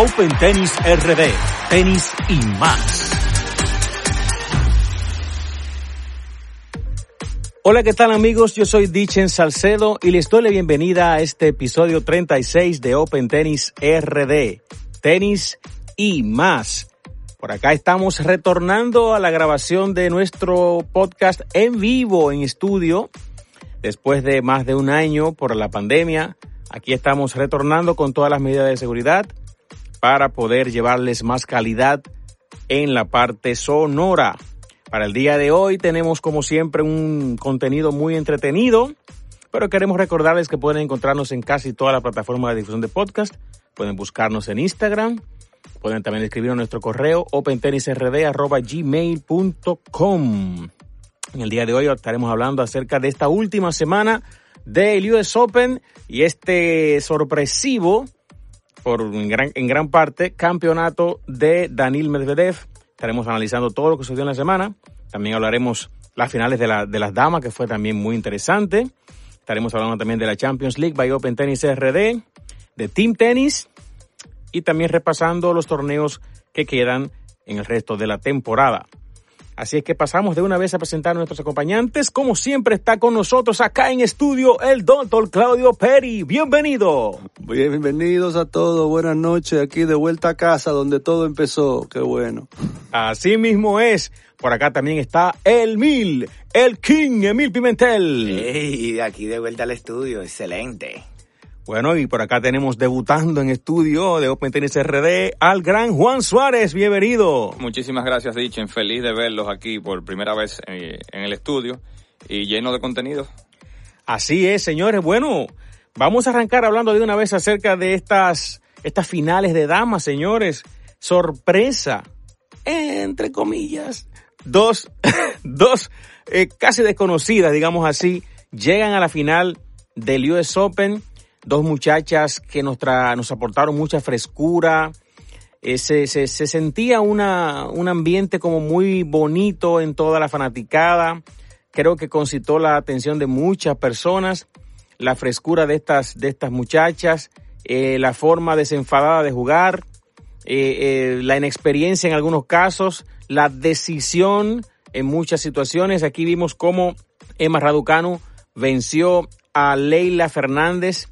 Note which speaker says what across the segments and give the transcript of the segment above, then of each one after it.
Speaker 1: Open Tennis RD, tenis y más. Hola, ¿qué tal amigos? Yo soy Dichen Salcedo y les doy la bienvenida a este episodio 36 de Open Tennis RD, tenis y más. Por acá estamos retornando a la grabación de nuestro podcast en vivo, en estudio, después de más de un año por la pandemia. Aquí estamos retornando con todas las medidas de seguridad para poder llevarles más calidad en la parte sonora. Para el día de hoy tenemos como siempre un contenido muy entretenido, pero queremos recordarles que pueden encontrarnos en casi toda la plataforma de difusión de podcast. Pueden buscarnos en Instagram, pueden también escribir a nuestro correo opentennisrd.gmail.com. En el día de hoy estaremos hablando acerca de esta última semana del US Open y este sorpresivo, por en gran, en gran parte, campeonato de Danil Medvedev. Estaremos analizando todo lo que sucedió en la semana. También hablaremos las finales de, la, de las damas, que fue también muy interesante. Estaremos hablando también de la Champions League by Open Tennis RD, de Team Tennis y también repasando los torneos que quedan en el resto de la temporada. Así es que pasamos de una vez a presentar a nuestros acompañantes. Como siempre está con nosotros acá en estudio el doctor Claudio Peri. Bienvenido.
Speaker 2: Bienvenidos a todos. Buenas noches. Aquí de vuelta a casa donde todo empezó. Qué bueno.
Speaker 1: Así mismo es. Por acá también está el Mil, el King Emil Pimentel.
Speaker 3: Hey, de aquí de vuelta al estudio. Excelente.
Speaker 1: Bueno, y por acá tenemos debutando en estudio de Open Tennis RD al gran Juan Suárez. Bienvenido.
Speaker 4: Muchísimas gracias, Dichen. Feliz de verlos aquí por primera vez en, el estudio y lleno de contenido.
Speaker 1: Así es, señores. Bueno, vamos a arrancar hablando de una vez acerca de estas, estas finales de damas, señores. Sorpresa, entre comillas. Dos, dos eh, casi desconocidas, digamos así, llegan a la final del US Open dos muchachas que nos, nos aportaron mucha frescura. Eh, se, se, sentía una, un ambiente como muy bonito en toda la fanaticada. Creo que concitó la atención de muchas personas. La frescura de estas, de estas muchachas, eh, la forma desenfadada de jugar, eh, la inexperiencia en algunos casos, la decisión en muchas situaciones. Aquí vimos cómo Emma Raducanu venció a Leila Fernández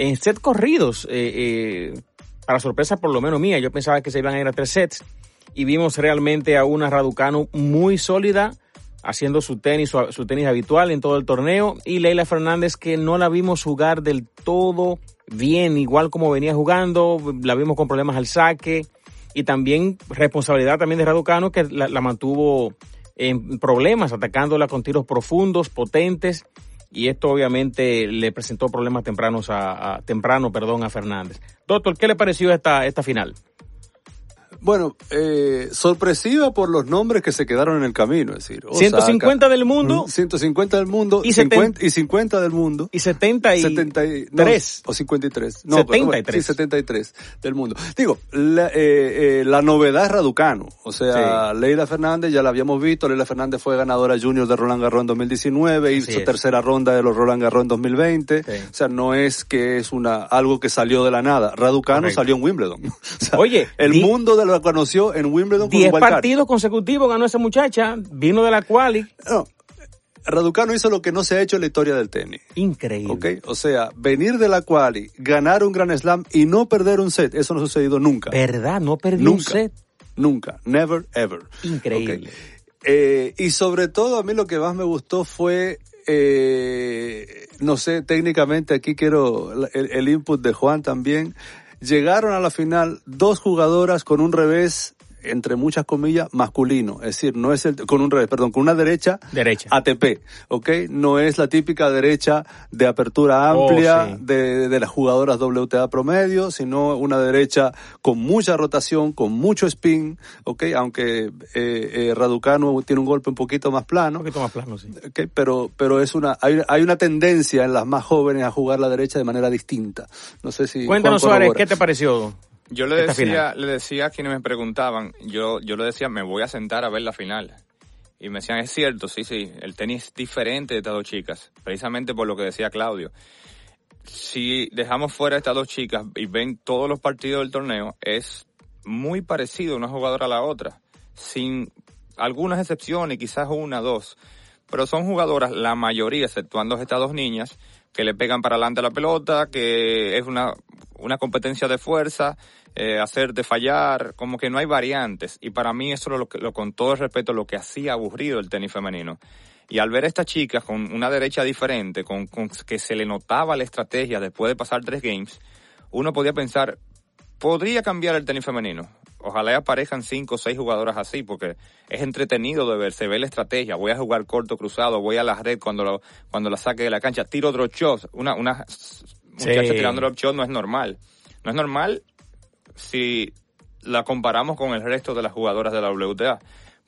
Speaker 1: en set corridos, eh, eh, para sorpresa por lo menos mía, yo pensaba que se iban a ir a tres sets y vimos realmente a una Raducanu muy sólida haciendo su tenis, su, tenis habitual en todo el torneo y Leila Fernández que no la vimos jugar del todo bien, igual como venía jugando, la vimos con problemas al saque y también responsabilidad también de Raducanu que la mantuvo en problemas, atacándola con tiros profundos, potentes y esto obviamente le presentó problemas tempranos a, temprano, perdón, a Fernández. Doctor, ¿qué le pareció esta, esta final?
Speaker 2: Bueno, eh, sorpresiva por los nombres que se quedaron en el camino, es decir,
Speaker 1: Osaka, 150 del mundo,
Speaker 2: 150 del mundo
Speaker 1: y
Speaker 2: 50, y 50 del mundo
Speaker 1: y 70 y
Speaker 2: 73 no, o 53, no,
Speaker 1: 73.
Speaker 2: Pero, sí, 73 del mundo. Digo, la, eh, eh, la novedad es Raducano, o sea, sí. Leila Fernández ya la habíamos visto, Leila Fernández fue ganadora junior de Roland Garros en 2019, hizo sí, tercera ronda de los Roland Garros en 2020, sí. o sea, no es que es una algo que salió de la nada, Raducano Correcto. salió en Wimbledon. O sea,
Speaker 1: Oye,
Speaker 2: el mundo de lo conoció en Wimbledon.
Speaker 1: Diez partidos consecutivos ganó esa muchacha, vino de la quali.
Speaker 2: No, Raducano hizo lo que no se ha hecho en la historia del tenis.
Speaker 1: Increíble.
Speaker 2: O sea, venir de la quali, ganar un Grand Slam y no perder un set, eso no ha sucedido nunca.
Speaker 1: ¿Verdad? No perdió
Speaker 2: nunca,
Speaker 1: un set.
Speaker 2: Nunca. Never, ever.
Speaker 1: Increíble.
Speaker 2: Okay. Eh, y sobre todo a mí lo que más me gustó fue, eh, no sé, técnicamente aquí quiero el, el input de Juan también llegaron a la final dos jugadoras con un revés entre muchas comillas, masculino. Es decir, no es el, con un revés, perdón, con una derecha,
Speaker 1: derecha.
Speaker 2: ATP, ¿ok? No es la típica derecha de apertura
Speaker 1: Oh,
Speaker 2: amplia
Speaker 1: sí.
Speaker 2: de, de las jugadoras WTA promedio, sino una derecha con mucha rotación, con mucho spin, ¿ok? Aunque eh, eh, Raducanu tiene un golpe un poquito más plano.
Speaker 1: Un poquito más plano, sí.
Speaker 2: Ok, pero pero es una hay, hay una tendencia en las más jóvenes a jugar la derecha de manera distinta. No sé si
Speaker 1: Cuéntanos, Suárez. ¿qué te pareció?
Speaker 4: Yo le decía,
Speaker 1: final?
Speaker 4: le decía a quienes me preguntaban, yo, yo le decía, me voy a sentar a ver la final. Y me decían, es cierto, sí, sí, el tenis es diferente de estas dos chicas, precisamente por lo que decía Claudio. Si dejamos fuera a estas dos chicas y ven todos los partidos del torneo, es muy parecido una jugadora a la otra, sin algunas excepciones, quizás una, dos. Pero son jugadoras, la mayoría, exceptuando estas dos niñas, que le pegan para adelante la pelota, que es una, una competencia de fuerza, eh, hacerte fallar, como que no hay variantes. Y para mí eso es lo lo, con todo el respeto, lo que hacía aburrido el tenis femenino. Y al ver a estas chicas con una derecha diferente, con, con que se le notaba la estrategia después de pasar tres games, uno podía pensar, podría cambiar el tenis femenino. Ojalá aparezcan cinco o seis jugadoras así, porque es entretenido de ver, se ve la estrategia. Voy a jugar corto cruzado, voy a la red cuando lo, cuando la saque de la cancha, tiro otro shot. Una, una muchacha
Speaker 1: Sí.
Speaker 4: tirando drop shot no es normal. No es normal si la comparamos con el resto de las jugadoras de la WTA.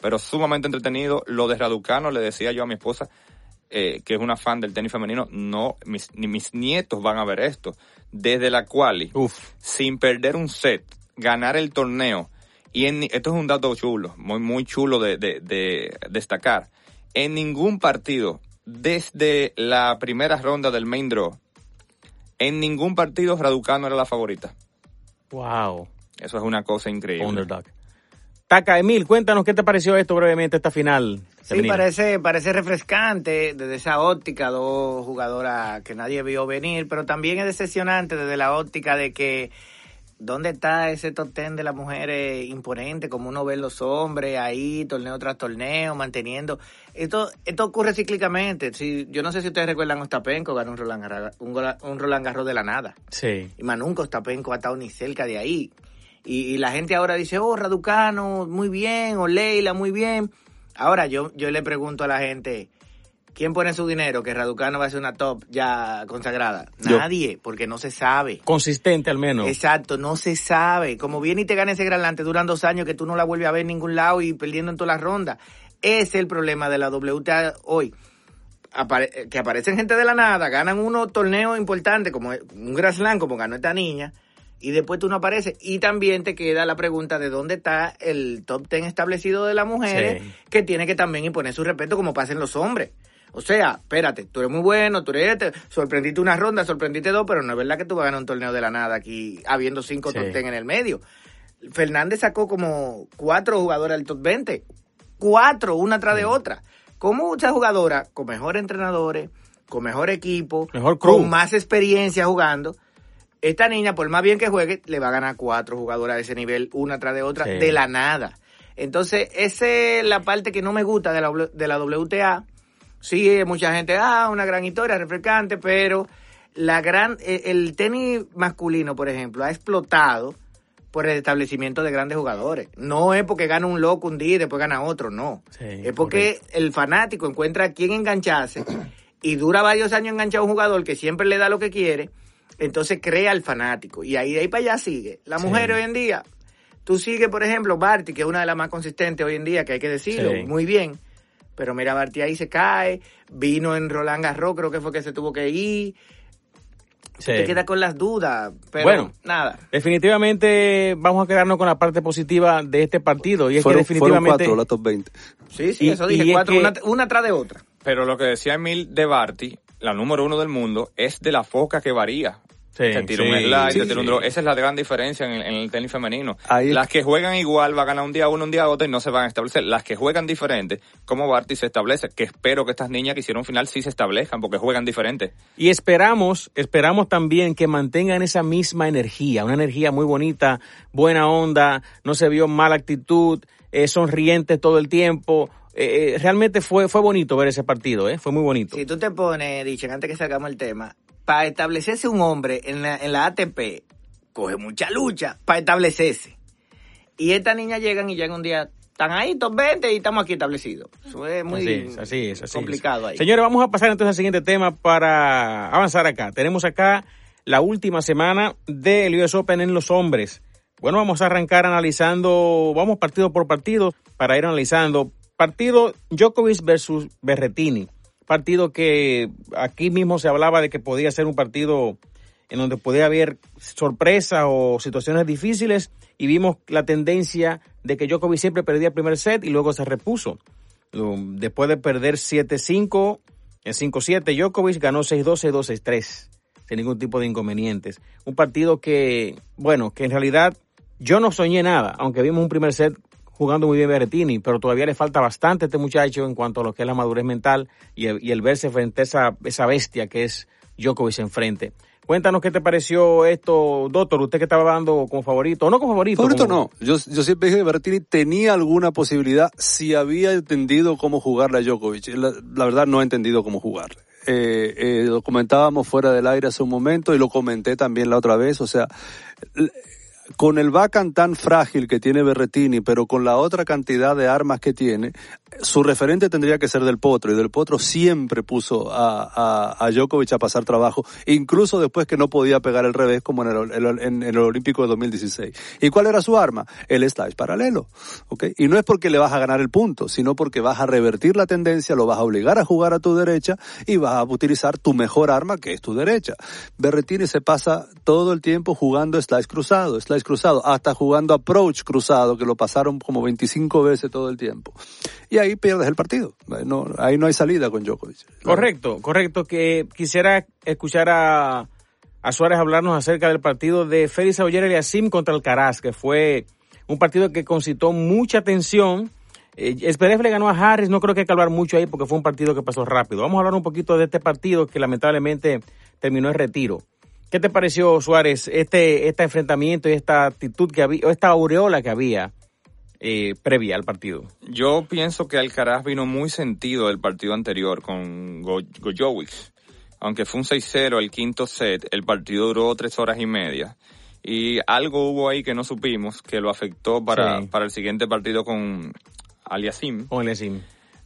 Speaker 4: Pero sumamente entretenido. Lo de Raducano, le decía yo a mi esposa, eh, que es una fan del tenis femenino, no, mis, ni mis nietos van a ver esto. Desde la quali,
Speaker 1: Uf.
Speaker 4: sin perder un set, ganar el torneo. Y en, esto es un dato chulo, muy, muy chulo de, de, de destacar. En ningún partido, desde la primera ronda del main draw, en ningún partido Raducano era la favorita.
Speaker 1: Wow.
Speaker 4: Eso es una cosa increíble.
Speaker 1: Underdog. Taca, Emil, cuéntanos qué te pareció esto brevemente, esta final.
Speaker 3: Sí,
Speaker 1: femenina?
Speaker 3: parece, parece refrescante desde esa óptica, dos jugadoras que nadie vio venir, pero también es decepcionante desde la óptica de que ¿dónde está ese top ten de las mujeres imponente, como uno ve los hombres ahí, torneo tras torneo, manteniendo? Esto esto ocurre cíclicamente. Si, yo no sé si ustedes recuerdan a Ostapenko, ganó un Roland, Garros, un, un Roland Garros de la nada.
Speaker 1: Sí.
Speaker 3: Y más nunca Ostapenko ha estado ni cerca de ahí. Y, y la gente ahora dice, oh, Raducano, muy bien, o Leila, muy bien. Ahora yo, yo le pregunto a la gente, ¿quién pone su dinero que Raducano va a ser una top ya consagrada?
Speaker 2: Yo.
Speaker 3: Nadie, porque no se sabe.
Speaker 1: Consistente al menos.
Speaker 3: Exacto, no se sabe. Como viene y te gana ese gran lante, duran dos años que tú no la vuelves a ver en ningún lado y perdiendo en todas las rondas. Ese es el problema de la WTA hoy. Apare- que aparecen gente de la nada, ganan unos torneos importantes como un Grand Slam como ganó esta niña y después tú no apareces. Y también te queda la pregunta de dónde está el top ten establecido de las mujeres
Speaker 1: Sí.
Speaker 3: que tiene que también imponer su respeto como pasen los hombres. O sea, espérate, tú eres muy bueno, tú eres este, sorprendiste una ronda, sorprendiste dos, pero no es verdad que tú vas a ganar un torneo de la nada aquí habiendo cinco
Speaker 1: Sí.
Speaker 3: top ten en el medio. Fernández sacó como cuatro jugadoras del top 20. Cuatro, una tras de otra. Con muchas jugadoras, con mejores entrenadores, con mejor equipo,
Speaker 1: Mejor
Speaker 3: con más experiencia jugando. Esta niña, por más bien que juegue, le va a ganar cuatro jugadoras de ese nivel, una tras de otra,
Speaker 1: Sí.
Speaker 3: de la nada. Entonces, esa es la parte que no me gusta de la, de la WTA. Sí, mucha gente, ah, una gran historia, refrescante, pero la gran, eh, el tenis masculino, por ejemplo, ha explotado por el establecimiento de grandes jugadores. No es porque gana un loco un día y después gana otro, no.
Speaker 1: Sí,
Speaker 3: es porque el fanático encuentra a quién engancharse y dura varios años enganchado a un jugador que siempre le da lo que quiere, entonces crea el fanático. Y ahí de ahí para allá sigue. La
Speaker 1: Sí.
Speaker 3: mujer hoy en día, tú sigues, por ejemplo, Barty, que es una de las más consistentes hoy en día, que hay que decirlo,
Speaker 1: Sí.
Speaker 3: muy bien. Pero mira, Barty ahí se cae, vino en Roland Garros, creo que fue que se tuvo que ir.
Speaker 1: Sí.
Speaker 3: Te queda con las dudas, pero
Speaker 1: Bueno.
Speaker 3: nada.
Speaker 1: Definitivamente vamos a quedarnos con la parte positiva de este partido y es
Speaker 2: fueron,
Speaker 1: que definitivamente
Speaker 2: fueron cuatro la top 20.
Speaker 3: Sí, sí,
Speaker 1: Y-
Speaker 3: eso dije,
Speaker 1: es
Speaker 3: cuatro,
Speaker 1: que-
Speaker 3: una, una tras de otra.
Speaker 4: Pero lo que decía Emil de Barty, la número uno del mundo, es de la foca que varía.
Speaker 1: Sí,
Speaker 4: te tira
Speaker 1: sí,
Speaker 4: un slide,
Speaker 1: sí,
Speaker 4: te tira un draw. Esa es la gran diferencia en el, en el tenis femenino.
Speaker 2: Ahí
Speaker 4: Las que juegan igual va a ganar un día uno, un día otro y no se van a establecer. Las que juegan diferente, como Barty se establece, que espero que estas niñas que hicieron final sí se establezcan porque juegan diferente.
Speaker 1: Y esperamos, esperamos también que mantengan esa misma energía, una energía muy bonita, buena onda, no se vio mala actitud, eh, sonrientes todo el tiempo. Eh, eh, realmente fue, fue bonito ver ese partido, ¿eh? fue muy bonito.
Speaker 3: Si tú te pones, Dichen, antes que salgamos el tema, para establecerse un hombre en la, en la ATP, coge mucha lucha para establecerse. Y estas niñas llegan y llegan un día, están ahí, top 20 y estamos aquí establecidos. Eso es muy
Speaker 1: así es, así
Speaker 3: complicado
Speaker 1: ahí. Señores, vamos a pasar entonces al siguiente tema para avanzar acá. Tenemos acá la última semana del US Open en los hombres. Bueno, vamos a arrancar analizando, vamos partido por partido para ir analizando. Partido Djokovic versus Berretini. Partido que aquí mismo se hablaba de que podía ser un partido en donde podía haber sorpresa o situaciones difíciles y vimos la tendencia de que Djokovic siempre perdía el primer set y luego se repuso. Después de perder 7-5, en 5-7, Djokovic ganó 6-2, 6-2, 6-3, sin ningún tipo de inconvenientes. Un partido que, bueno, que en realidad yo no soñé nada, aunque vimos un primer set jugando muy bien Berrettini, pero todavía le falta bastante a este muchacho en cuanto a lo que es la madurez mental y el, verse frente a esa, esa bestia que es Djokovic enfrente. Cuéntanos qué te pareció esto, doctor, usted que estaba dando como favorito, o no como favorito.
Speaker 2: Favorito no, yo, yo siempre dije que Berrettini tenía alguna posibilidad si había entendido cómo jugarle a Djokovic. La, verdad no ha entendido cómo jugarle. Eh, eh, lo comentábamos fuera del aire hace un momento y lo comenté también la otra vez, o sea, con el backhand tan frágil que tiene Berretini, pero con la otra cantidad de armas que tiene, su referente tendría que ser Del Potro, y Del Potro siempre puso a, a, a Djokovic a pasar trabajo, incluso después que no podía pegar el revés como en el, en, el Olímpico de 2016. ¿Y cuál era su arma? El slice paralelo. ¿okay? Y no es porque le vas a ganar el punto, sino porque vas a revertir la tendencia, lo vas a obligar a jugar a tu derecha y vas a utilizar tu mejor arma, que es tu derecha. Berretini se pasa todo el tiempo jugando slice cruzado, cruzado, hasta jugando approach cruzado, que lo pasaron como 25 veces todo el tiempo. Y ahí pierdes el partido. Ahí no hay salida con Djokovic.
Speaker 1: Correcto, correcto. Que quisiera escuchar a, a Suárez hablarnos acerca del partido de Félix Auger Aliasim contra Alcaraz, que fue un partido que concitó mucha tensión. Eh, le ganó a Harris, no creo que hay que hablar mucho ahí porque fue un partido que pasó rápido. Vamos a hablar un poquito de este partido que lamentablemente terminó en retiro. ¿Qué te pareció, Suárez, este, este enfrentamiento y esta actitud que había, o esta aureola que había eh, previa al partido?
Speaker 4: Yo pienso que Alcaraz vino muy sentido del partido anterior con Gojovic. Aunque fue un 6-0 el quinto set, el partido duró tres horas y media. Y algo hubo ahí que no supimos que lo afectó para, para el siguiente partido con Aliasim.
Speaker 1: Con Aliasim.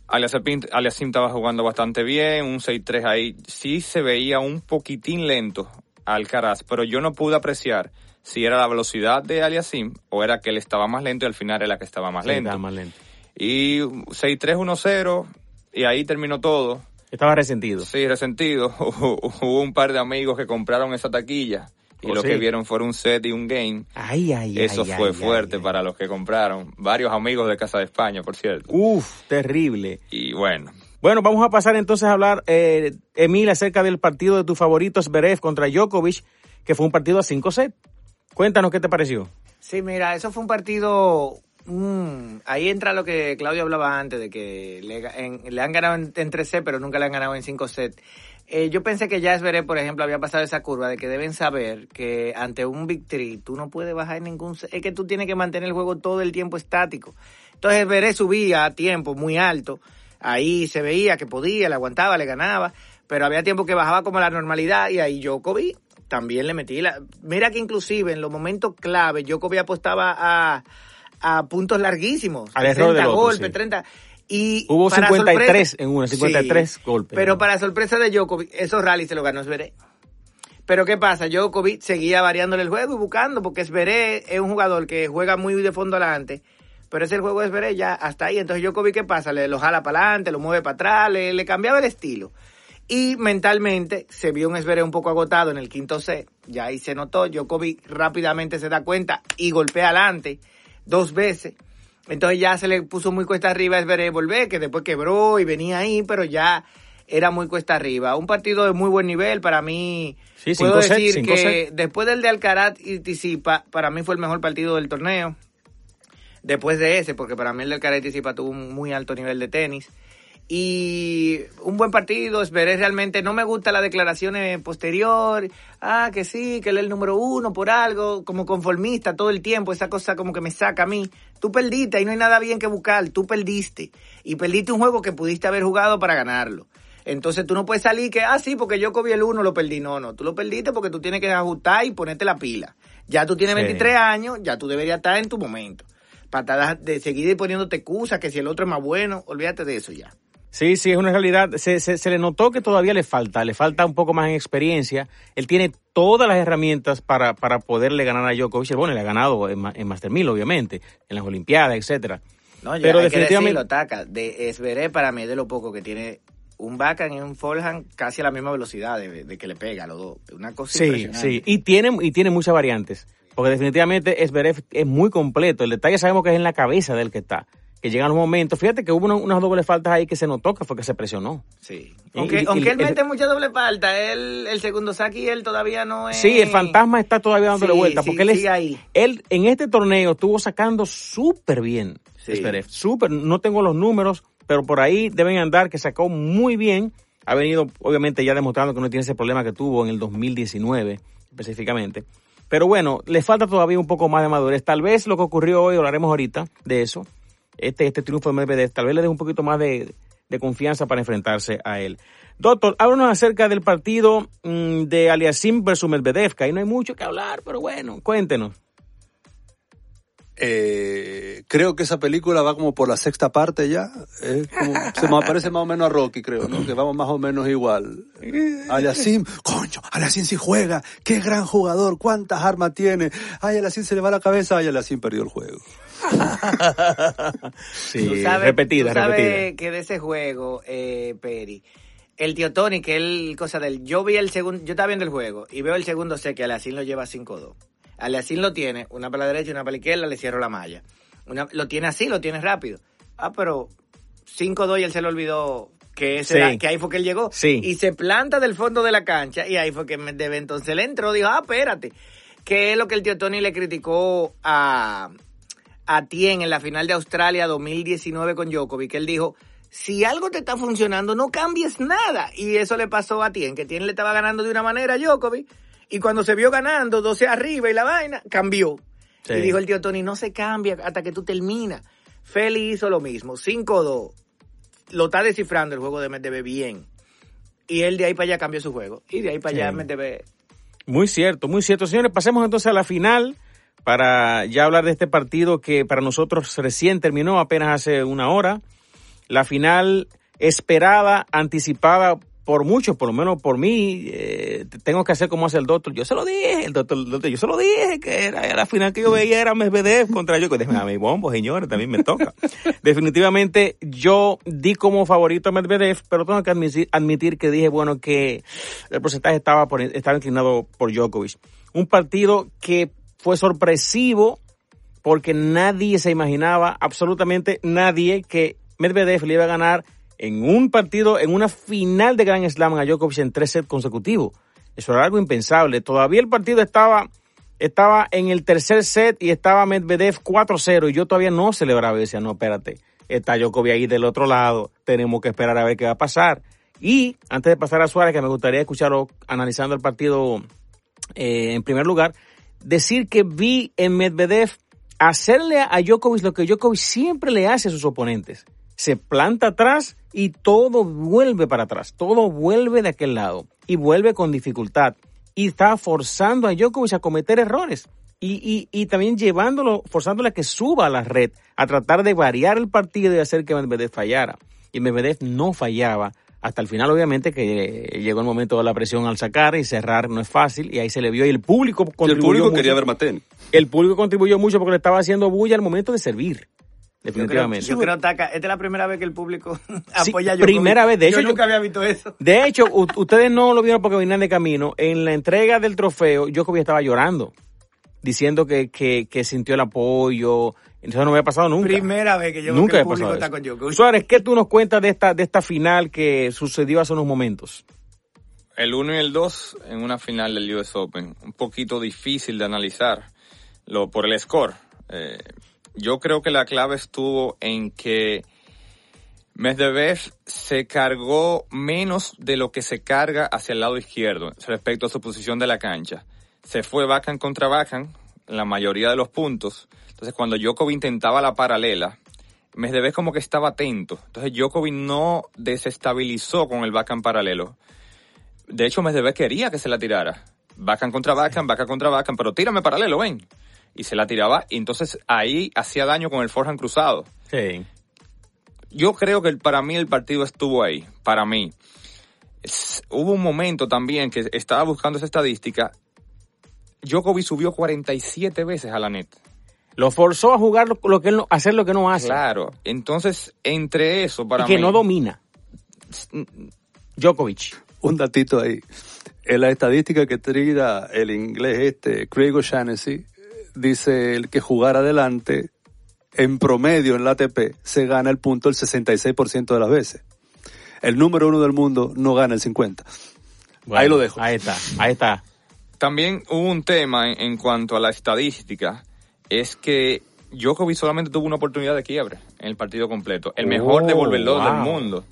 Speaker 4: Aliasim estaba jugando bastante bien, un 6-3 ahí. Sí se veía un poquitín lento Alcaraz, pero yo no pude apreciar si era la velocidad de Aliasim o era que él estaba más lento y al final era que estaba más lento.
Speaker 1: más lento.
Speaker 4: Y 6-3-1-0 y ahí terminó todo.
Speaker 1: Estaba resentido.
Speaker 4: Sí, resentido. Hubo un par de amigos que compraron esa taquilla y oh, lo que vieron fue un set y un game.
Speaker 1: Ay, ay,
Speaker 4: Eso
Speaker 1: ay,
Speaker 4: fue fuerte para los que compraron. Varios amigos de Casa de España, por cierto.
Speaker 1: Uf, terrible.
Speaker 4: Y bueno.
Speaker 1: Bueno, vamos a pasar entonces a hablar, eh, Emil, acerca del partido de tu favorito, Zverev contra Djokovic, que fue un partido a 5 sets. Cuéntanos qué te pareció.
Speaker 3: Sí, mira, eso fue un partido mm, ahí entra lo que Claudio hablaba antes, de que le, han ganado en, 3 sets, pero nunca le han ganado en 5 sets. Eh, yo pensé que ya Esveré, por ejemplo, había pasado esa curva de que deben saber que ante un victory tú no puedes bajar ningún set. Es que tú tienes que mantener el juego todo el tiempo estático. Entonces Esveré subía a tiempo muy alto. Ahí se veía que podía, le aguantaba, le ganaba. Pero había tiempo que bajaba como la normalidad y ahí Djokovic también le metí la... Mira que inclusive en los momentos clave Djokovic apostaba a, a puntos larguísimos.
Speaker 1: Al error 30
Speaker 3: golpes, 30... Y
Speaker 1: Hubo 53 en una, 53 golpes.
Speaker 3: Pero para sorpresa de Djokovic, esos rallies se los ganó Zverev. Pero ¿qué pasa? Djokovic seguía variándole el juego y buscando, porque Zverev es un jugador que juega muy de fondo adelante, pero es el juego de Zverev ya hasta ahí. Entonces Djokovic, ¿qué pasa? Le lo jala para adelante, lo mueve para atrás, le, le cambiaba el estilo. Y mentalmente se vio un Esveré un poco agotado en el quinto set. Ya ahí se notó. Djokovic rápidamente se da cuenta y golpea adelante dos veces. Entonces ya se le puso muy cuesta arriba a Esveré volver, que después quebró y venía ahí, pero ya era muy cuesta arriba. Un partido de muy buen nivel para mí. Sí, puedo decir que después del de Alcaraz y Tisipa, para mí fue el mejor partido del torneo. Después de ese, porque para mí el de Alcaraz y Tisipa tuvo un muy alto nivel de tenis y un buen partido, veré realmente, no me gusta la declaración posterior, ah, que sí, que él es el número uno por algo, como conformista todo el tiempo, esa cosa como que me saca a mí. Tú perdiste, ahí no hay nada bien que buscar, tú perdiste. Y perdiste un juego que pudiste haber jugado para ganarlo. Entonces tú no puedes salir que, ah, sí, porque yo cobí el uno, lo perdí. No, no, tú lo perdiste porque tú tienes que ajustar y ponerte la pila. Ya tú tienes 23 años, ya tú deberías estar en tu momento. Patadas de seguir poniéndote excusas, que si el otro es más bueno, olvídate de eso ya.
Speaker 1: Sí, sí, es una realidad. Se, se, le notó que todavía le falta, le falta un poco más en experiencia. Él tiene todas las herramientas para, para poderle ganar a Djokovic. Bueno, le ha ganado en, en Master 1000, obviamente, en las Olimpiadas, etcétera.
Speaker 3: No, ya Pero hay definitivamente... que Taca, de Esveré para mí de lo poco que tiene un backhand y un forehand casi a la misma velocidad de, que le pega a los dos. Una cosa
Speaker 1: Sí, sí, y tiene, y tiene muchas variantes. Porque definitivamente Esverev es muy completo. El detalle sabemos que es en la cabeza del que está que llegan los momentos. Fíjate que hubo unas dobles faltas ahí que se notó que fue que se presionó.
Speaker 3: Sí. Aunque, aunque él mete mucha doble falta, él, el segundo saque y él todavía no es.
Speaker 1: Sí, el fantasma está todavía dándole vuelta. porque él, es, ahí. él en este torneo estuvo sacando súper bien. Sí. Súper. No tengo los números, pero por ahí deben andar que sacó muy bien. Ha venido, obviamente, ya demostrando que no tiene ese problema que tuvo en el 2019, específicamente. Pero bueno, le falta todavía un poco más de madurez. Tal vez lo que ocurrió hoy, hablaremos ahorita de eso, este, este triunfo de Medvedev, tal vez le dé un poquito más de, confianza para enfrentarse a él. Doctor, háblanos acerca del partido mm, de Aliasim versus Medvedev, que ahí no hay mucho que hablar, pero bueno, cuéntenos.
Speaker 2: Eh, creo que esa película va como por la sexta parte ya. se me parece más o menos a Rocky, creo, ¿no? Que vamos más o menos igual. Aliasim, coño, Aliasim sí juega, qué gran jugador, cuántas armas tiene. Ay, Aliasim se le va la cabeza, ay, Aliasim perdió el juego.
Speaker 1: sí, repetida, repetida.
Speaker 3: que de ese juego, eh, Peri, el tío Tony, que él, cosa del, yo vi el segundo, yo estaba viendo el juego y veo el segundo sé que Aliasim lo lleva 5-2. Aliasim lo tiene, una para la derecha y una para la izquierda, le cierro la malla. Una, lo tiene así, lo tiene rápido. Ah, pero 5-2 y él se le olvidó que, ese que ahí fue que él llegó.
Speaker 1: Sí.
Speaker 3: Y se planta del fondo de la cancha y ahí fue que debe entonces le entró, dijo, ah, espérate. Que es lo que el tío Tony le criticó a, a Tien en la final de Australia 2019 con Djokovic, que él dijo, si algo te está funcionando, no cambies nada. Y eso le pasó a Tien, que Tien le estaba ganando de una manera a Djokovic, y cuando se vio ganando 12 arriba y la vaina, cambió. Y dijo el tío Tony, no se cambia hasta que tú terminas. Feli hizo lo mismo, 5-2. Lo está descifrando el juego de Medvedev bien. Y él de ahí para allá cambió su juego. Y de ahí para allá Medvedev...
Speaker 1: Muy cierto, muy cierto. Señores, pasemos entonces a la final para ya hablar de este partido que para nosotros recién terminó apenas hace una hora. La final esperada, anticipada por muchos, por lo menos por mí, eh, tengo que hacer como hace el doctor. Yo se lo dije, el doctor, yo se lo dije, que era, la final que yo veía era Medvedev contra yo. Déjame a mi bombo, señores, también me toca. Definitivamente yo di como favorito a Medvedev, pero tengo que admitir, admitir que dije, bueno, que el porcentaje estaba, por, estaba inclinado por Djokovic. Un partido que fue sorpresivo porque nadie se imaginaba, absolutamente nadie, que Medvedev le iba a ganar en un partido, en una final de Grand Slam a Djokovic en tres sets consecutivos. Eso era algo impensable. Todavía el partido estaba, estaba en el tercer set y estaba Medvedev 4-0 y yo todavía no celebraba y decía, no, espérate, está Djokovic ahí del otro lado, tenemos que esperar a ver qué va a pasar. Y antes de pasar a Suárez, que me gustaría escucharlo analizando el partido eh, en primer lugar, decir que vi en Medvedev hacerle a Djokovic lo que Djokovic siempre le hace a sus oponentes. Se planta atrás y todo vuelve para atrás, todo vuelve de aquel lado y vuelve con dificultad. Y está forzando a Djokovic a cometer errores y, y, también llevándolo, forzándole a que suba a la red, a tratar de variar el partido y hacer que Medvedev fallara. Y Medvedev no fallaba hasta el final, obviamente, que llegó el momento de la presión al sacar y cerrar no es fácil, y ahí se le vio y el público contribuyó.
Speaker 2: el público quería ver Matén.
Speaker 1: El público contribuyó mucho porque le estaba haciendo bulla al momento de servir. Definitivamente.
Speaker 3: Yo creo, Taca, esta es la primera vez que el público apoya a
Speaker 1: Primera vez, de hecho.
Speaker 3: Yo nunca había visto eso.
Speaker 1: De hecho, ustedes no lo vieron porque venían de camino. En la entrega del trofeo, Djokovic estaba llorando, diciendo que, que, que sintió el apoyo, eso no había pasado nunca.
Speaker 3: Primera vez que yo nunca que el está con Djokovic.
Speaker 1: Suárez, ¿qué tú nos cuentas de esta, de esta final que sucedió hace unos momentos?
Speaker 4: El 1 y el 2 en una final del US Open. Un poquito difícil de analizar lo, por el score. Eh, yo creo que la clave estuvo en que Medvedev se cargó menos de lo que se carga hacia el lado izquierdo respecto a su posición de la cancha. Se fue backhand contra backhand la mayoría de los puntos entonces, cuando Djokovic intentaba la paralela, Medvedev como que estaba atento. Entonces, Djokovic no desestabilizó con el backhand paralelo. De hecho, Medvedev quería que se la tirara. Backhand contra backhand, backhand contra backhand, pero tírame paralelo, ven. Y se la tiraba y entonces ahí hacía daño con el forehand cruzado.
Speaker 1: Sí.
Speaker 4: Yo creo que para mí el partido estuvo ahí, para mí. hubo un momento también que estaba buscando esa estadística. Djokovic subió 47 veces a la net.
Speaker 1: Lo forzó a jugar lo, que él no, hacer lo que no hace.
Speaker 4: Claro. Entonces, entre eso, para
Speaker 1: y que no domina. Djokovic.
Speaker 2: Un datito ahí. En la estadística que tira el inglés este, Craig O'Shaughnessy, dice el que jugar adelante, en promedio en la ATP, se gana el punto el 66% de las veces. El número uno del mundo no gana el 50%. ahí lo dejo.
Speaker 1: Ahí está, ahí está.
Speaker 4: También hubo un tema en, cuanto a la estadística, es que Djokovic solamente tuvo una oportunidad de quiebre en el partido completo. El mejor oh, devolvedor del mundo.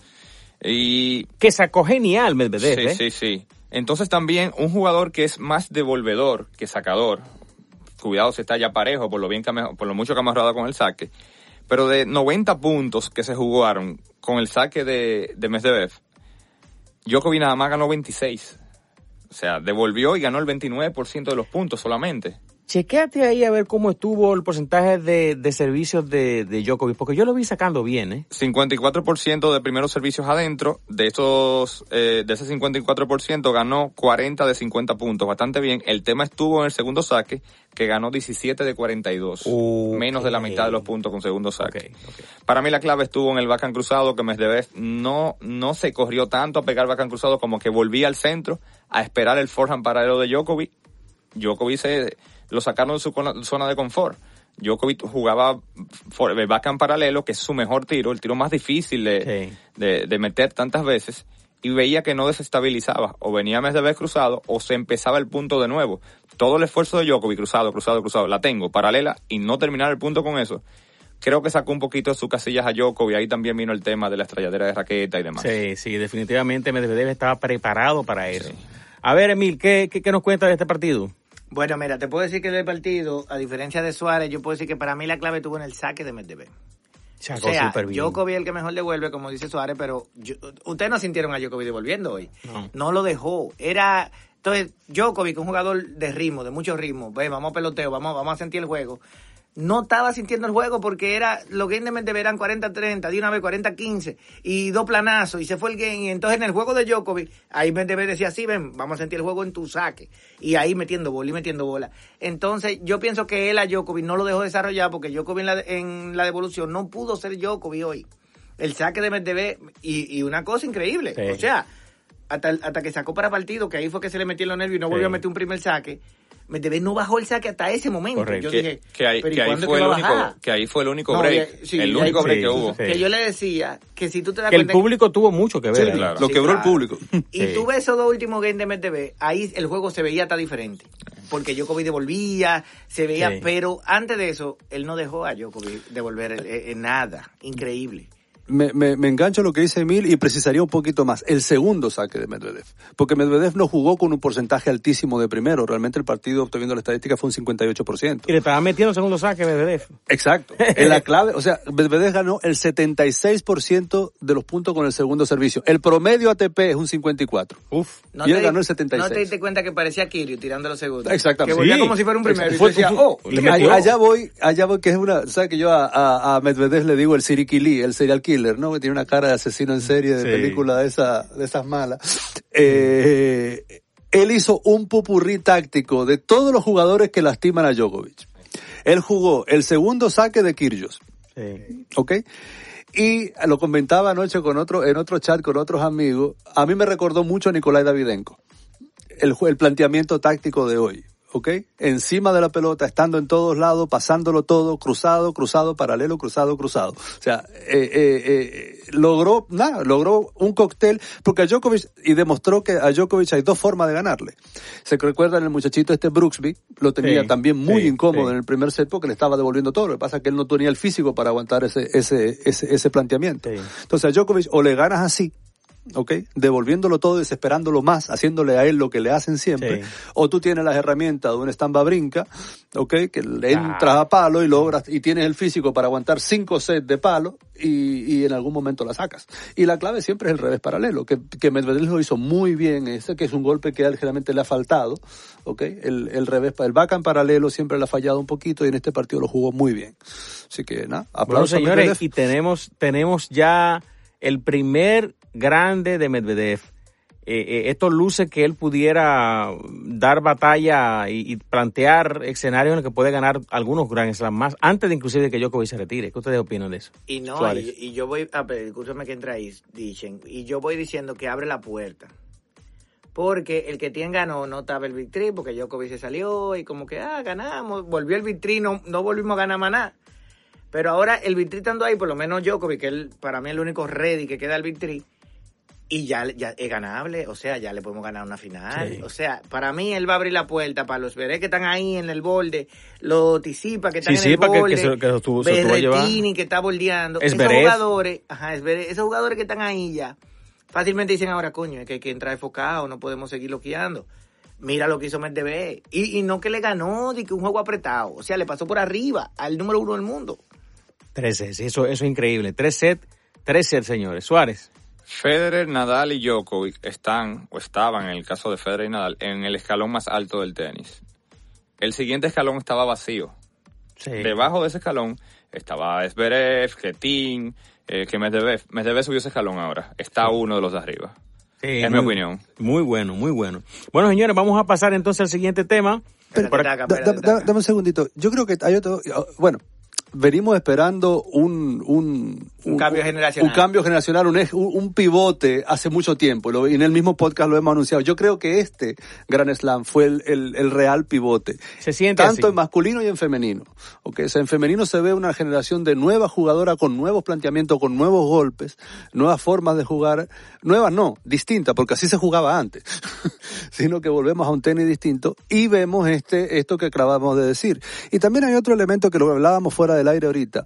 Speaker 4: Y...
Speaker 1: Que sacó genial Medvedev,
Speaker 4: Sí,
Speaker 1: ¿eh?
Speaker 4: sí, sí. Entonces también un jugador que es más devolvedor que sacador, cuidado si está ya parejo por lo bien que por lo mucho que ha mejorado con el saque, pero de 90 puntos que se jugaron con el saque de, de Medvedev, Djokovic nada más ganó 26. O sea, devolvió y ganó el 29% de los puntos solamente.
Speaker 1: Chequéate ahí a ver cómo estuvo el porcentaje de, de servicios de, de Djokovic, porque yo lo vi sacando bien, ¿eh?
Speaker 4: 54% de primeros servicios adentro, de esos, eh, de ese 54% ganó 40 de 50 puntos, bastante bien. El tema estuvo en el segundo saque, que ganó 17 de 42, menos de la mitad de los puntos con segundo saque. Para mí la clave estuvo en el bacán cruzado, que Medvedev no, no se corrió tanto a pegar bacán cruzado como que volvía al centro a esperar el forehand paralelo de Djokovic. Djokovic se lo sacaron de su zona de confort. Djokovic jugaba el backhand paralelo, que es su mejor tiro, el tiro más difícil de, de, meter tantas veces, y veía que no desestabilizaba, o venía mes de vez cruzado, o se empezaba el punto de nuevo. Todo el esfuerzo de Djokovic, cruzado, cruzado, cruzado, la tengo, paralela, y no terminar el punto con eso, creo que sacó un poquito de sus casillas a Djokovic, ahí también vino el tema de la estrelladera de raqueta y demás.
Speaker 1: Sí, sí, definitivamente Medvedev estaba preparado para eso. A ver, Emil, ¿qué, qué, qué nos cuenta de este partido?
Speaker 3: Bueno, mira, te puedo decir que del partido, a diferencia de Suárez, yo puedo decir que para mí la clave tuvo en el saque de Medvedev. O sea, Djokovic el que mejor devuelve, como dice Suárez, pero ustedes no sintieron a Djokovic devolviendo hoy. No. lo dejó. Era, entonces, Djokovic, un jugador de ritmo, de mucho ritmo, ve, vamos a peloteo, vamos, vamos a sentir el juego no estaba sintiendo el juego porque era lo que de verán 40-30, de una vez 40-15 y dos planazos y se fue el game. Y entonces en el juego de Djokovic, ahí Medvedev decía, sí, ven, vamos a sentir el juego en tu saque. Y ahí metiendo bola y metiendo bola. Entonces yo pienso que él a Djokovic no lo dejó desarrollar porque Djokovic en la, en la devolución no pudo ser Djokovic hoy. El saque de Medvedev y, y una cosa increíble. O sea, hasta, hasta que sacó para partido, que ahí fue que se le metió los nervios y no volvió a meter un primer saque Medvedev no bajó el saque hasta ese momento. Yo dije,
Speaker 4: que, ahí, que ahí fue el único, que ahí fue el único break, el único break que hubo.
Speaker 3: Que yo le decía que si tú te das
Speaker 1: que el público tuvo mucho que ver.
Speaker 2: Lo quebró el público.
Speaker 3: Y tú ves esos dos últimos games de Medvedev, ahí el juego se veía hasta diferente. Porque Djokovic devolvía, se veía, pero antes de eso, él no dejó a Djokovic devolver en nada. Increíble
Speaker 2: me, me, me, engancho a lo que dice Emil y precisaría un poquito más. El segundo saque de Medvedev. Porque Medvedev no jugó con un porcentaje altísimo de primero. Realmente el partido, estoy viendo la estadística, fue un 58%.
Speaker 1: Y le estaba metiendo el segundo saque Medvedev.
Speaker 2: Exacto. en la clave, o sea, Medvedev ganó el 76% de los puntos con el segundo servicio. El promedio ATP es un 54.
Speaker 1: Uf.
Speaker 2: y él ganó el 76.
Speaker 3: No te diste cuenta que parecía Kirio tirando los segundos.
Speaker 2: Exactamente.
Speaker 3: Que volvía como si fuera un primero. y decía, oh,
Speaker 2: allá voy, allá voy, que es una, sabes que yo a, a, Medvedev le digo el Sirikili, el serial killer, ¿no? Que tiene una cara de asesino en serie, de película de, esa, de esas malas. Eh, él hizo un pupurrí táctico de todos los jugadores que lastiman a Djokovic. Él jugó el segundo saque de Kyrgios. Sí. ¿Ok? Y lo comentaba anoche con otro, en otro chat con otros amigos. A mí me recordó mucho a Nikolai Davidenko. El, el planteamiento táctico de hoy. ¿Ok? Encima de la pelota, estando en todos lados, pasándolo todo, cruzado, cruzado, paralelo, cruzado, cruzado. O sea, eh, eh, eh, logró, nada, logró un cóctel, porque a Djokovic, y demostró que a Djokovic hay dos formas de ganarle. Se recuerdan el muchachito este Brooksby, lo tenía también muy incómodo en el primer set porque le estaba devolviendo todo. Lo que pasa es que él no tenía el físico para aguantar ese, ese, ese, ese planteamiento. Entonces a Djokovic o le ganas así, ¿ok? Devolviéndolo todo, desesperándolo más, haciéndole a él lo que le hacen siempre. O tú tienes las herramientas de un estamba brinca, ¿ok? Que le entras a palo y logras, y tienes el físico para aguantar cinco sets de palo y, y en algún momento la sacas. Y la clave siempre es el revés paralelo, que, que Medvedev lo hizo muy bien, ese que es un golpe que generalmente le ha faltado, ¿ok? El, el revés, el back en paralelo siempre le ha fallado un poquito y en este partido lo jugó muy bien. Así que nada,
Speaker 1: aplausos. Bueno, señores, y tenemos, tenemos ya el primer grande de Medvedev. Eh, eh, esto luce que él pudiera dar batalla y, plantear escenarios en los que puede ganar algunos Grand Slam más antes de inclusive que Djokovic se retire. ¿Qué ustedes opinan de eso?
Speaker 3: Y no, y, yo voy, a escúchame que entra ahí, dicen, y yo voy diciendo que abre la puerta. Porque el que tiene ganó no estaba el Victory, porque Djokovic se salió y como que, ah, ganamos, volvió el Victory, no, no volvimos a ganar más nada. Pero ahora el Victory estando ahí, por lo menos Djokovic, que él, para mí es el único ready que queda el Victory, y ya, ya es ganable, o sea, ya le podemos ganar una final. O sea, para mí él va a abrir la puerta para los veré que están ahí en el borde, los Tisipa que están en el borde, que, que, que está bordeando. esos jugadores, ajá, esos jugadores que están ahí ya, fácilmente dicen ahora, coño, es que hay que entrar enfocado, no podemos seguir loqueando. Mira lo que hizo Medvedev. Y, y no que le ganó, de que un juego apretado. O sea, le pasó por arriba al número uno del mundo.
Speaker 1: Tres sets, eso, eso es increíble. Tres sets, tres sets, señores. Suárez.
Speaker 4: Federer, Nadal y Djokovic están, o estaban en el caso de Federer y Nadal, en el escalón más alto del tenis. El siguiente escalón estaba vacío. Debajo de ese escalón estaba Zverev, Ketin, eh, que Medvedev. Medvedev subió ese escalón ahora. Está uno de los de arriba. Sí, es mi opinión.
Speaker 1: Muy bueno, muy bueno. Bueno, señores, vamos a pasar entonces al siguiente tema.
Speaker 2: dame un segundito. Yo creo que hay otro. Bueno, venimos esperando un,
Speaker 3: un, un, cambio generacional.
Speaker 2: Un cambio generacional, un, un, pivote hace mucho tiempo. y en el mismo podcast lo hemos anunciado. Yo creo que este Gran Slam fue el, el, el real pivote.
Speaker 1: Se siente
Speaker 2: Tanto en masculino y en femenino. Okay, en femenino se ve una generación de nuevas jugadoras con nuevos planteamientos, con nuevos golpes, nuevas formas de jugar. Nuevas no, distintas, porque así se jugaba antes. Sino que volvemos a un tenis distinto y vemos este, esto que acabamos de decir. Y también hay otro elemento que lo hablábamos fuera aire ahorita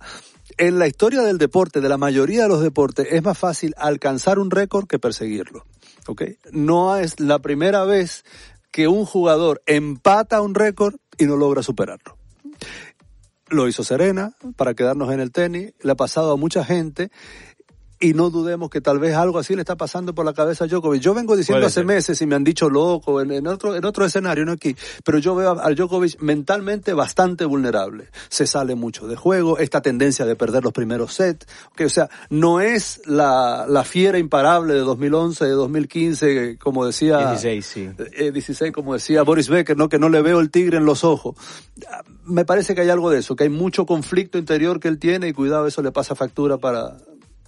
Speaker 2: en la historia del deporte, de la mayoría de los deportes, es más fácil alcanzar un récord que perseguirlo. ¿okay? No es la primera vez que un jugador empata un récord y no logra superarlo. Lo hizo Serena para quedarnos en el tenis, le ha pasado a mucha gente y no dudemos que tal vez algo así le está pasando por la cabeza a Djokovic. Yo vengo diciendo hace meses y me han dicho loco en, otro, en otro escenario, no aquí, pero yo veo al Djokovic mentalmente bastante vulnerable. Se sale mucho de juego, esta tendencia de perder los primeros sets, que o sea, no es la, la fiera imparable de 2011, de 2015, como decía...
Speaker 1: 16, sí.
Speaker 2: Eh, 16, como decía Boris Becker, ¿no? Que no le veo el tigre en los ojos. Me parece que hay algo de eso, que hay mucho conflicto interior que él tiene y cuidado, eso le pasa factura para,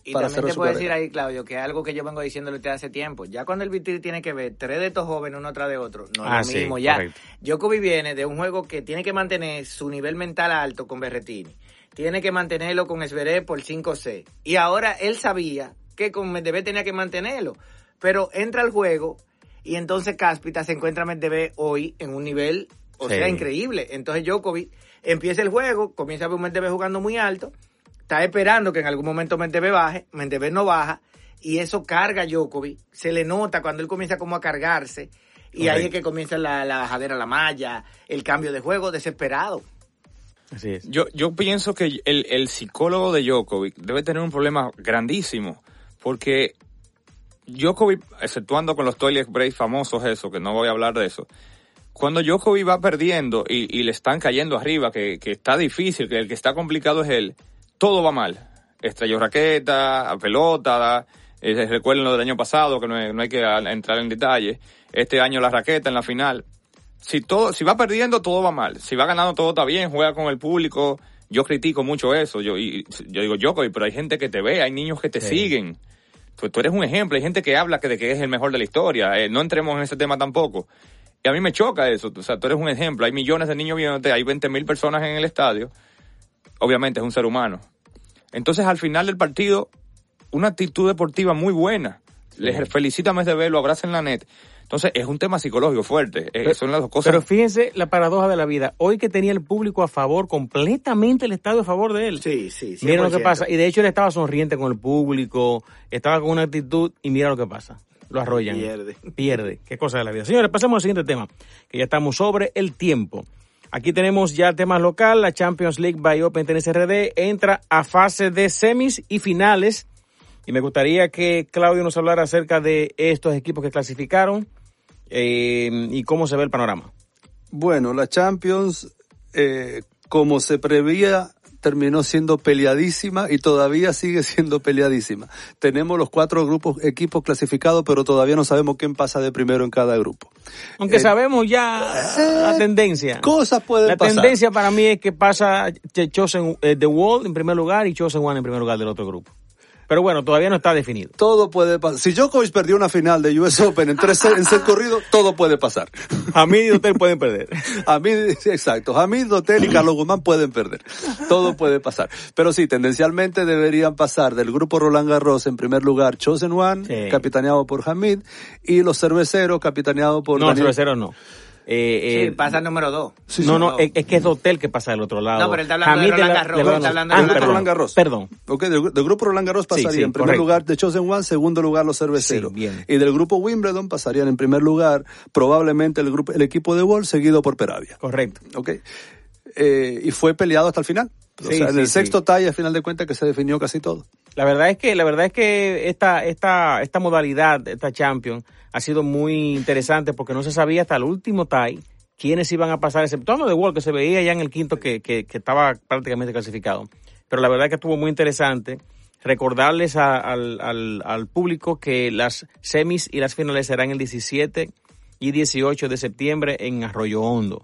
Speaker 3: y también te puedo decir ahí, Claudio, que algo que yo vengo diciéndole desde hace tiempo. Ya cuando el Vitri tiene que ver tres de estos jóvenes uno tras de otro, no es ah, lo mismo ya. Djokovic viene de un juego que tiene que mantener su nivel mental alto con Berretini. Tiene que mantenerlo con Esveré por 5C. Y ahora él sabía que con Medvedev tenía que mantenerlo. Pero entra al juego y entonces Cáspita se encuentra Medvedev hoy en un nivel, o sea, increíble. Entonces Djokovic empieza el juego, comienza a ver un Medvedev jugando muy alto está esperando que en algún momento Mendebe baje, Mendebe no baja, y eso carga a Djokovic, se le nota cuando él comienza como a cargarse, y ahí es que comienza la, bajadera a la malla, el cambio de juego desesperado.
Speaker 4: Así es. Yo, yo pienso que el, el psicólogo de Djokovic debe tener un problema grandísimo, porque Djokovic, exceptuando con los toilet breaks famosos, eso, que no voy a hablar de eso, cuando Djokovic va perdiendo y, y le están cayendo arriba, que, que, está difícil, que el que está complicado es él, todo va mal. Estrelló raqueta, pelota, eh, recuerden lo del año pasado, que no, hay que entrar en detalle. Este año la raqueta en la final. Si todo, si va perdiendo, todo va mal. Si va ganando, todo está bien, juega con el público. Yo critico mucho eso. Yo, y, yo digo, yo, pero hay gente que te ve, hay niños que te siguen. Tú, tú, eres un ejemplo, hay gente que habla que de que es el mejor de la historia. Eh, no entremos en ese tema tampoco. Y a mí me choca eso. O sea, tú eres un ejemplo. Hay millones de niños viéndote, hay 20 mil personas en el estadio obviamente es un ser humano. Entonces al final del partido, una actitud deportiva muy buena. Les felicita a Mes de verlo, abraza en la net. Entonces, es un tema psicológico fuerte. Eh, son las dos cosas.
Speaker 1: Pero fíjense la paradoja de la vida. Hoy que tenía el público a favor, completamente el estadio a favor de él.
Speaker 3: Sí, sí, sí.
Speaker 1: Mira lo que pasa. Y de hecho él estaba sonriente con el público, estaba con una actitud y mira lo que pasa. Lo arrollan.
Speaker 3: Pierde.
Speaker 1: Pierde. Qué cosa de la vida. Señores, pasemos al siguiente tema, que ya estamos sobre el tiempo. Aquí tenemos ya temas local. La Champions League by Open Tennis RD entra a fase de semis y finales. Y me gustaría que Claudio nos hablara acerca de estos equipos que clasificaron eh, y cómo se ve el panorama.
Speaker 2: Bueno, la Champions, eh, como se prevía, terminó siendo peleadísima y todavía sigue siendo peleadísima. Tenemos los cuatro grupos, equipos clasificados, pero todavía no sabemos quién pasa de primero en cada grupo.
Speaker 1: Aunque eh, sabemos ya la tendencia.
Speaker 2: Cosas pueden
Speaker 1: pasar. La tendencia para mí es que pasa Chosen The Wall en primer lugar y Chosen One en primer lugar del otro grupo. Pero bueno, todavía no está definido.
Speaker 2: Todo puede pasar. Si Djokovic perdió una final de US Open en tres en set corrido, todo puede pasar.
Speaker 1: Hamid y Dotel pueden perder.
Speaker 2: Hamid, exacto. Hamid, Dotel y Carlos Guzmán pueden perder. Todo puede pasar. Pero sí, tendencialmente deberían pasar del grupo Roland Garros en primer lugar Chosen One, capitaneado por Hamid, y los cerveceros capitaneados por...
Speaker 1: No, cerveceros no.
Speaker 3: Eh, sí, pasa el número dos.
Speaker 1: no, no, es, que es Hotel que pasa del otro lado.
Speaker 3: No, pero él está hablando de Roland Garros. está hablando
Speaker 2: de Roland Garros.
Speaker 1: Perdón.
Speaker 2: Ok, del, grupo Roland Garros pasaría en primer lugar de Chosen One, segundo lugar los cerveceros.
Speaker 1: bien.
Speaker 2: Y del grupo Wimbledon pasarían en primer lugar probablemente el grupo el equipo de Wall seguido por Peravia.
Speaker 1: Correcto.
Speaker 2: Ok. Eh, y fue peleado hasta el final. O sea, en el sexto talla, al final de cuentas, que se definió casi todo.
Speaker 1: La verdad es que, la verdad es que esta, esta, esta modalidad, esta Champions, ha sido muy interesante porque no se sabía hasta el último tie quiénes iban a pasar, exceptuando de Wall, que se veía ya en el quinto que, que, estaba prácticamente clasificado. Pero la verdad es que estuvo muy interesante recordarles al, al, al, público que las semis y las finales serán el 17 y 18 de septiembre en Arroyo Hondo,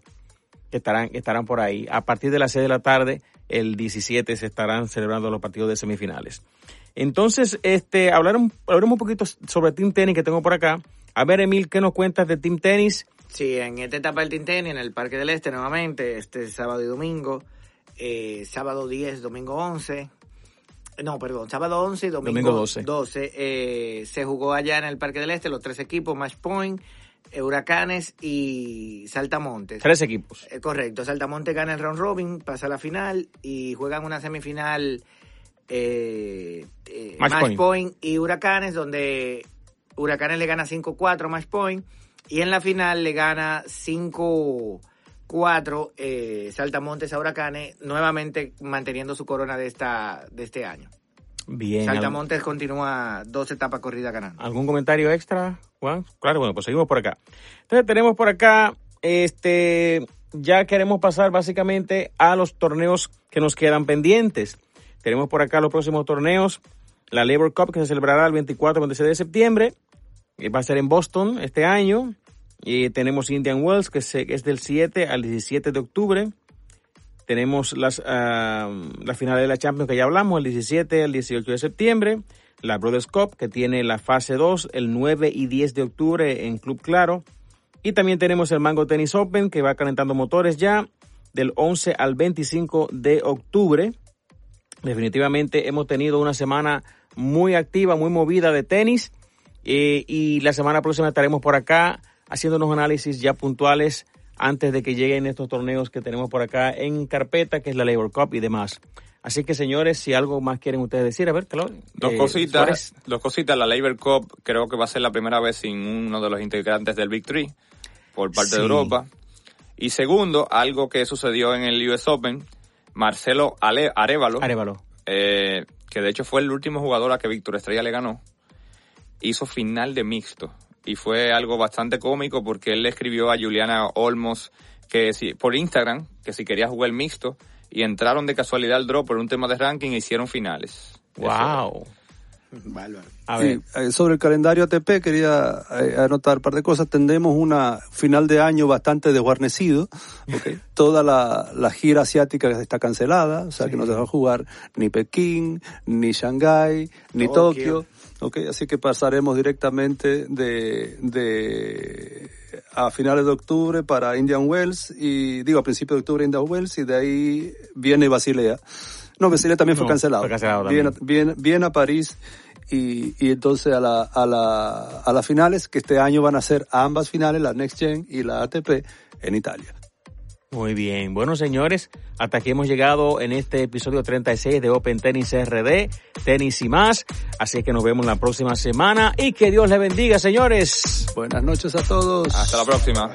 Speaker 1: que estarán, estarán por ahí. A partir de las 6 de la tarde, el 17 se estarán celebrando los partidos de semifinales. Entonces, este, hablaremos, hablaremos un poquito sobre Team Tennis que tengo por acá. A ver, Emil, ¿qué nos cuentas de Team Tennis?
Speaker 3: Sí, en esta etapa del Tinteni, en el Parque del Este nuevamente, este sábado y domingo, eh, sábado 10, domingo 11, no, perdón, sábado 11 y domingo, 12, 12 eh, se jugó allá en el Parque del Este, los tres equipos, Match Point, Huracanes y Saltamontes.
Speaker 1: Tres equipos.
Speaker 3: Eh, correcto, Saltamontes gana el round robin, pasa a la final y juegan una semifinal eh, Match, point. y Huracanes, donde Huracanes le gana 5-4 Match Point y en la final le gana 5-4 eh, Saltamontes a Huracanes, nuevamente manteniendo su corona de, esta, de este año.
Speaker 1: Bien.
Speaker 3: Saltamontes continúa dos etapas corridas ganando.
Speaker 1: ¿Algún comentario extra, Juan? Claro, bueno, pues seguimos por acá. Entonces tenemos por acá, este, ya queremos pasar básicamente a los torneos que nos quedan pendientes. Tenemos por acá los próximos torneos, la Labor Cup que se celebrará el 24 26 de septiembre, va a ser en Boston este año. Y tenemos Indian Wells, que es del 7 al 17 de octubre. Tenemos las, uh, la final de la Champions que ya hablamos, el 17 al 18 de septiembre. La Brothers Cup, que tiene la fase 2, el 9 y 10 de octubre en Club Claro. Y también tenemos el Mango Tennis Open, que va calentando motores ya, del 11 al 25 de octubre. Definitivamente hemos tenido una semana muy activa, muy movida de tenis. Eh, y la semana próxima estaremos por acá haciendo unos análisis ya puntuales antes de que lleguen estos torneos que tenemos por acá en carpeta, que es la Labor Cup y demás. Así que, señores, si algo más quieren ustedes decir, a ver, Claudio.
Speaker 4: Dos eh, cositas. Dos cositas. La Labor Cup creo que va a ser la primera vez sin uno de los integrantes del Big Three por parte de Europa. Y segundo, algo que sucedió en el US Open, Marcelo Ale Arevalo,
Speaker 1: Arevalo.
Speaker 4: Eh, que de hecho fue el último jugador a que Víctor Estrella le ganó hizo final de mixto. Y fue algo bastante cómico porque él le escribió a Juliana Olmos que si, por Instagram que si quería jugar el mixto y entraron de casualidad al drop por un tema de ranking e hicieron finales.
Speaker 1: Wow.
Speaker 2: A ver. Eh, sobre el calendario ATP quería eh, anotar un par de cosas. Tendremos una final de año bastante desguarnecido. Okay. Toda la, la, gira asiática está cancelada, o sea que no se va a jugar ni Pekín, ni Shanghái, ni Tokio. Okay, así que pasaremos directamente de, de a finales de octubre para Indian Wells y digo a principios de octubre Indian Wells y de ahí viene Basilea. No, Basilea también fue cancelado.
Speaker 1: Fue cancelado
Speaker 2: Viene, viene, viene, a París y, y entonces a, la, a, la, a las finales, que este año van a ser ambas finales, la Next Gen y la ATP, en Italia.
Speaker 1: Muy bien. Bueno, señores, hasta aquí hemos llegado en este episodio 36 de Open Tennis RD, tenis y más. Así que nos vemos la próxima semana y que Dios les bendiga, señores.
Speaker 2: Buenas noches a todos.
Speaker 4: Hasta la próxima.